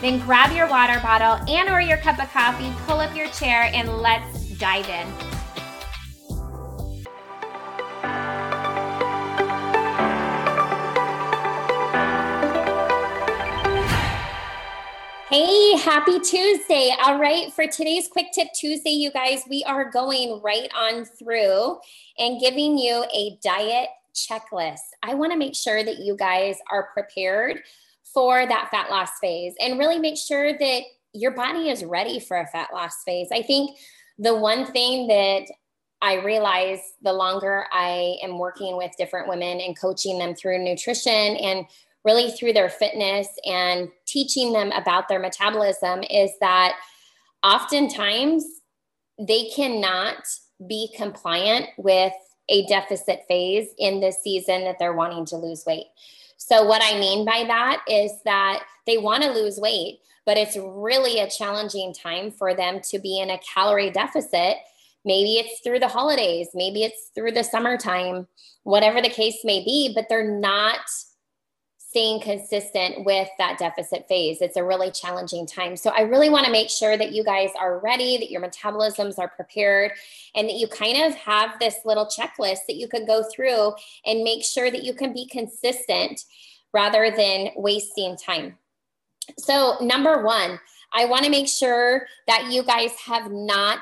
then grab your water bottle and or your cup of coffee, pull up your chair and let's dive in. Hey, happy Tuesday. All right, for today's Quick Tip Tuesday, you guys, we are going right on through and giving you a diet checklist. I want to make sure that you guys are prepared for that fat loss phase and really make sure that your body is ready for a fat loss phase. I think the one thing that I realize the longer I am working with different women and coaching them through nutrition and really through their fitness and teaching them about their metabolism is that oftentimes they cannot be compliant with a deficit phase in the season that they're wanting to lose weight. So, what I mean by that is that they want to lose weight, but it's really a challenging time for them to be in a calorie deficit. Maybe it's through the holidays, maybe it's through the summertime, whatever the case may be, but they're not staying consistent with that deficit phase. It's a really challenging time. So I really want to make sure that you guys are ready, that your metabolisms are prepared, and that you kind of have this little checklist that you could go through and make sure that you can be consistent rather than wasting time. So, number one, I want to make sure that you guys have not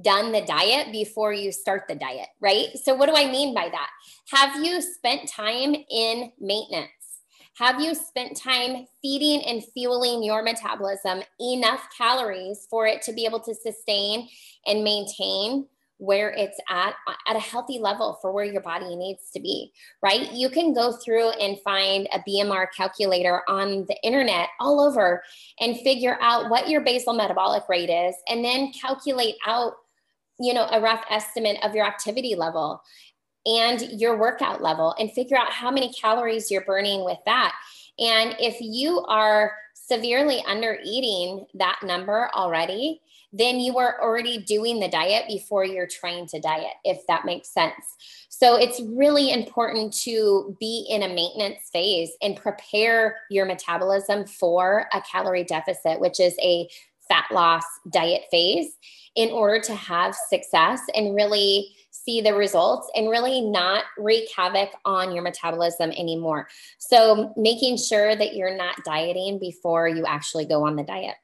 done the diet before you start the diet, right? So, what do I mean by that? Have you spent time in maintenance? Have you spent time feeding and fueling your metabolism enough calories for it to be able to sustain and maintain where it's at at a healthy level for where your body needs to be, right? You can go through and find a BMR calculator on the internet all over and figure out what your basal metabolic rate is and then calculate out you know a rough estimate of your activity level and your workout level and figure out how many calories you're burning with that. And if you are severely under eating that number already, then you are already doing the diet before you're trying to diet, if that makes sense. So it's really important to be in a maintenance phase and prepare your metabolism for a calorie deficit, which is a fat loss diet phase, in order to have success and really see the results and really not wreak havoc on your metabolism anymore. So, making sure that you're not dieting before you actually go on the diet.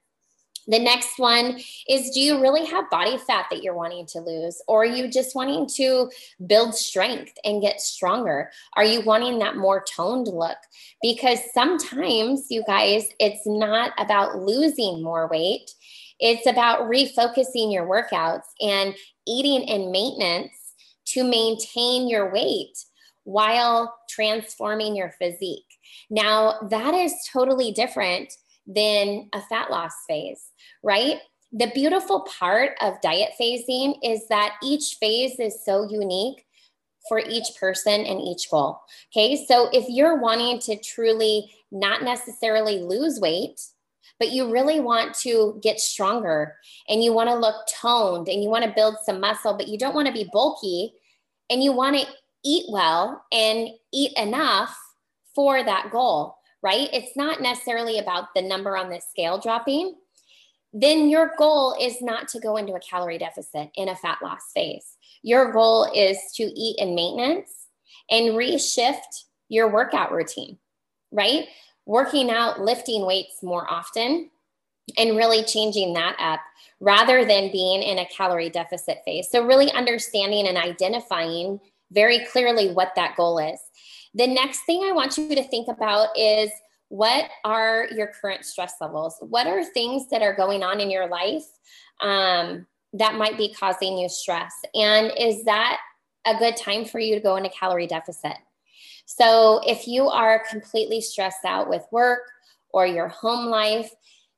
The next one is Do you really have body fat that you're wanting to lose? Or are you just wanting to build strength and get stronger? Are you wanting that more toned look? Because sometimes, you guys, it's not about losing more weight, it's about refocusing your workouts and eating in maintenance to maintain your weight while transforming your physique. Now, that is totally different than a fat loss phase, right? The beautiful part of diet phasing is that each phase is so unique for each person and each goal. Okay. So if you're wanting to truly not necessarily lose weight, but you really want to get stronger and you want to look toned and you want to build some muscle, but you don't want to be bulky and you want to eat well and eat enough for that goal, right? It's not necessarily about the number on the scale dropping. Then your goal is not to go into a calorie deficit in a fat loss phase. Your goal is to eat in maintenance and reshift your workout routine, right? Working out, lifting weights more often, and really changing that up rather than being in a calorie deficit phase. So, really understanding and identifying very clearly what that goal is. The next thing I want you to think about is what are your current stress levels? What are things that are going on in your life um, that might be causing you stress? And is that a good time for you to go into calorie deficit? So, if you are completely stressed out with work or your home life,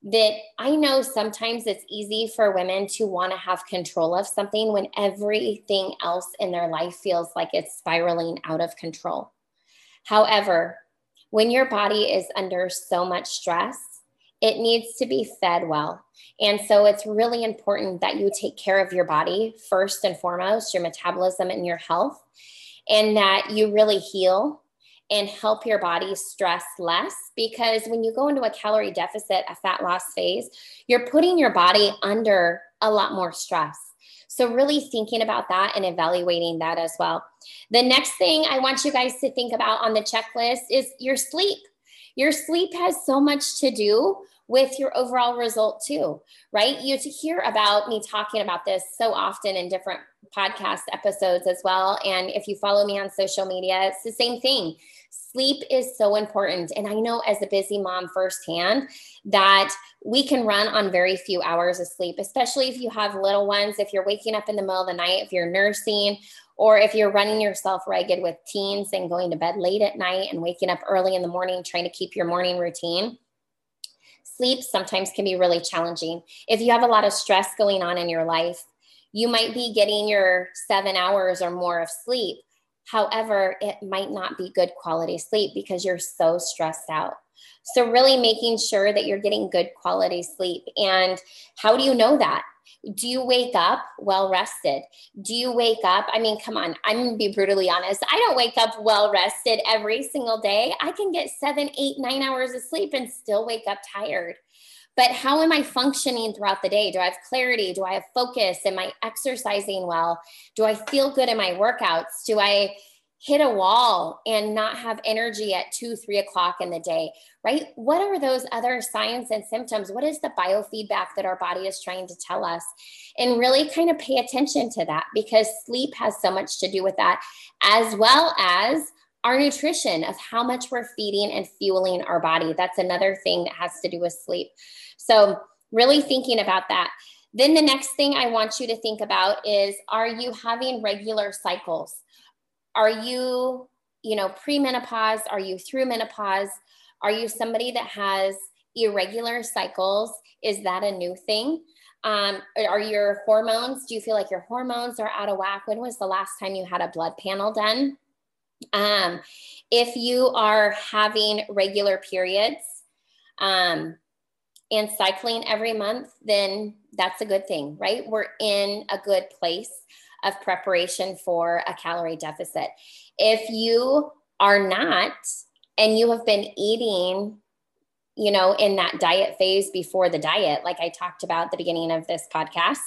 that I know sometimes it's easy for women to want to have control of something when everything else in their life feels like it's spiraling out of control. However, when your body is under so much stress, it needs to be fed well. And so it's really important that you take care of your body first and foremost, your metabolism and your health, and that you really heal and help your body stress less because when you go into a calorie deficit, a fat loss phase, you're putting your body under a lot more stress. So, really thinking about that and evaluating that as well. The next thing I want you guys to think about on the checklist is your sleep. Your sleep has so much to do with your overall result too, right? You to hear about me talking about this so often in different podcast episodes as well. And if you follow me on social media, it's the same thing. Sleep is so important. And I know as a busy mom firsthand that we can run on very few hours of sleep, especially if you have little ones, if you're waking up in the middle of the night, if you're nursing, or if you're running yourself ragged with teens and going to bed late at night and waking up early in the morning, trying to keep your morning routine sleep sometimes can be really challenging. If you have a lot of stress going on in your life, you might be getting your seven hours or more of sleep. However, it might not be good quality sleep because you're so stressed out. So, really making sure that you're getting good quality sleep. And how do you know that? Do you wake up well rested? Do you wake up? I mean, come on, I'm gonna be brutally honest. I don't wake up well rested every single day. I can get seven, eight, nine hours of sleep and still wake up tired. But how am I functioning throughout the day? Do I have clarity? Do I have focus? Am I exercising well? Do I feel good in my workouts? Do I hit a wall and not have energy at two, three o'clock in the day, right? What are those other signs and symptoms? What is the biofeedback that our body is trying to tell us? And really kind of pay attention to that because sleep has so much to do with that, as well as our nutrition of how much we're feeding and fueling our body. That's another thing that has to do with sleep. So, really thinking about that. Then the next thing I want you to think about is are you having regular cycles? Are you, you know, premenopause? Are you through menopause? Are you somebody that has irregular cycles? Is that a new thing? Um, are your hormones, do you feel like your hormones are out of whack? When was the last time you had a blood panel done? Um, if you are having regular periods um, and cycling every month, then that's a good thing, right? We're in a good place of preparation for a calorie deficit. If you are not, and you have been eating, you know, in that diet phase before the diet, like I talked about at the beginning of this podcast,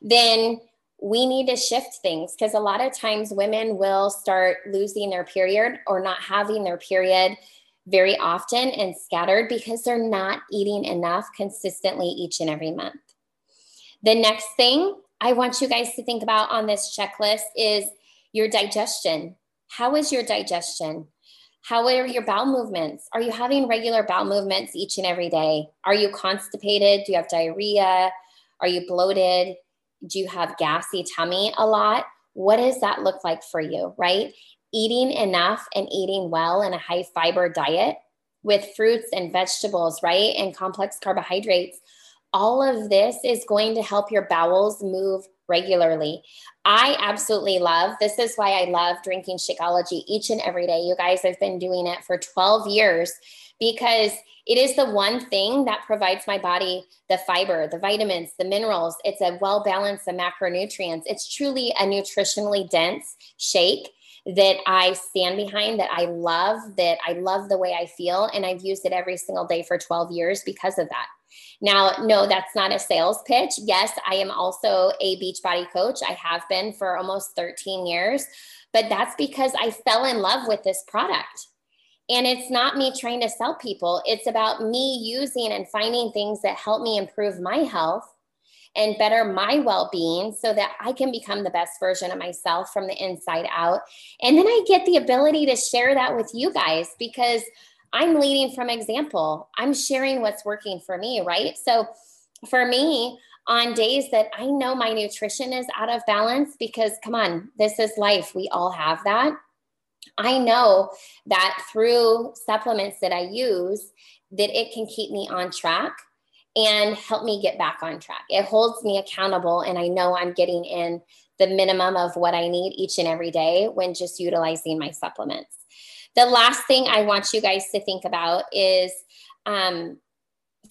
then we need to shift things because a lot of times women will start losing their period or not having their period very often and scattered because they're not eating enough consistently each and every month. The next thing I want you guys to think about on this checklist is your digestion. How is your digestion? How are your bowel movements? Are you having regular bowel movements each and every day? Are you constipated? Do you have diarrhea? Are you bloated? Do you have gassy tummy a lot? What does that look like for you, right? Eating enough and eating well in a high fiber diet with fruits and vegetables, right? And complex carbohydrates all of this is going to help your bowels move regularly. I absolutely love this is why I love drinking Shakeology each and every day. You guys have been doing it for 12 years because it is the one thing that provides my body the fiber, the vitamins, the minerals. It's a well balanced the macronutrients. It's truly a nutritionally dense shake that I stand behind, that I love, that I love the way I feel. And I've used it every single day for 12 years because of that. Now, no, that's not a sales pitch. Yes, I am also a Beachbody coach. I have been for almost 13 years, but that's because I fell in love with this product. And it's not me trying to sell people, it's about me using and finding things that help me improve my health and better my well being so that I can become the best version of myself from the inside out. And then I get the ability to share that with you guys because I'm leading from example. I'm sharing what's working for me, right? So for me, on days that I know my nutrition is out of balance, because come on, this is life. We all have that. I know that through supplements that I use, that it can keep me on track and help me get back on track. It holds me accountable, and I know I'm getting in the minimum of what I need each and every day when just utilizing my supplements. The last thing I want you guys to think about is um,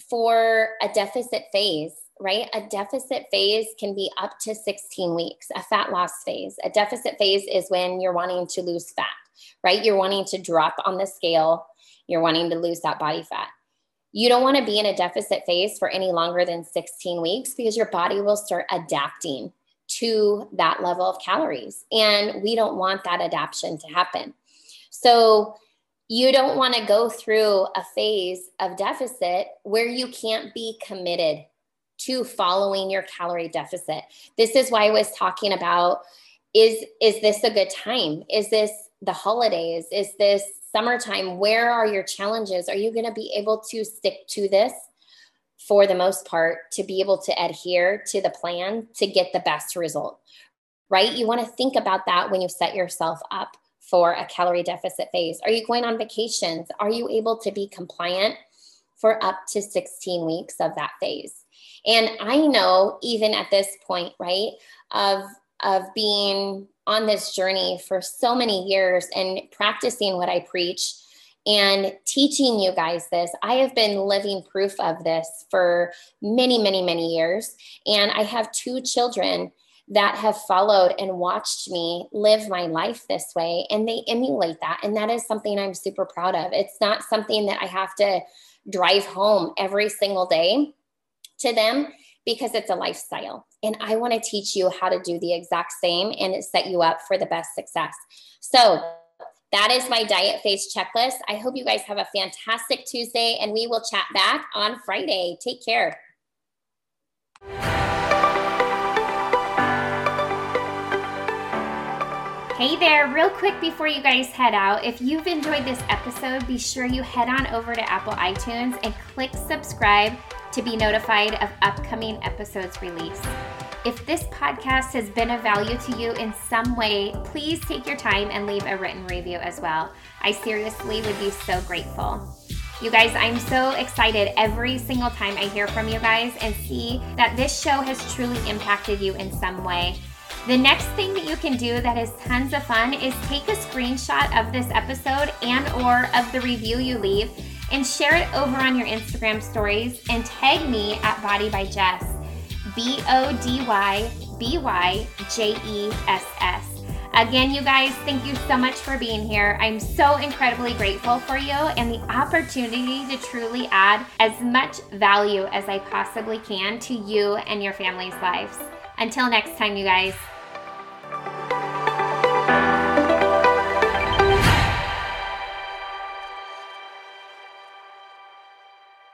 for a deficit phase, right? A deficit phase can be up to 16 weeks, a fat loss phase. A deficit phase is when you're wanting to lose fat, right? You're wanting to drop on the scale, you're wanting to lose that body fat. You don't want to be in a deficit phase for any longer than 16 weeks because your body will start adapting to that level of calories. And we don't want that adaptation to happen. So you don't want to go through a phase of deficit where you can't be committed to following your calorie deficit. This is why I was talking about is is this a good time? Is this the holidays? Is this summertime, where are your challenges? Are you going to be able to stick to this for the most part to be able to adhere to the plan to get the best result? Right? You want to think about that when you set yourself up for a calorie deficit phase. Are you going on vacations? Are you able to be compliant for up to 16 weeks of that phase? And I know even at this point, right, of of being on this journey for so many years and practicing what I preach and teaching you guys this. I have been living proof of this for many, many, many years. And I have two children that have followed and watched me live my life this way, and they emulate that. And that is something I'm super proud of. It's not something that I have to drive home every single day to them because it's a lifestyle. And I want to teach you how to do the exact same and it set you up for the best success. So, that is my diet phase checklist. I hope you guys have a fantastic Tuesday and we will chat back on Friday. Take care. Hey there, real quick before you guys head out, if you've enjoyed this episode, be sure you head on over to Apple iTunes and click subscribe to be notified of upcoming episodes release. If this podcast has been of value to you in some way, please take your time and leave a written review as well. I seriously would be so grateful. You guys, I'm so excited every single time I hear from you guys and see that this show has truly impacted you in some way. The next thing that you can do that is tons of fun is take a screenshot of this episode and or of the review you leave and share it over on your Instagram stories and tag me at Body by Jess. B O D Y B Y J E S S. Again, you guys, thank you so much for being here. I'm so incredibly grateful for you and the opportunity to truly add as much value as I possibly can to you and your family's lives. Until next time, you guys.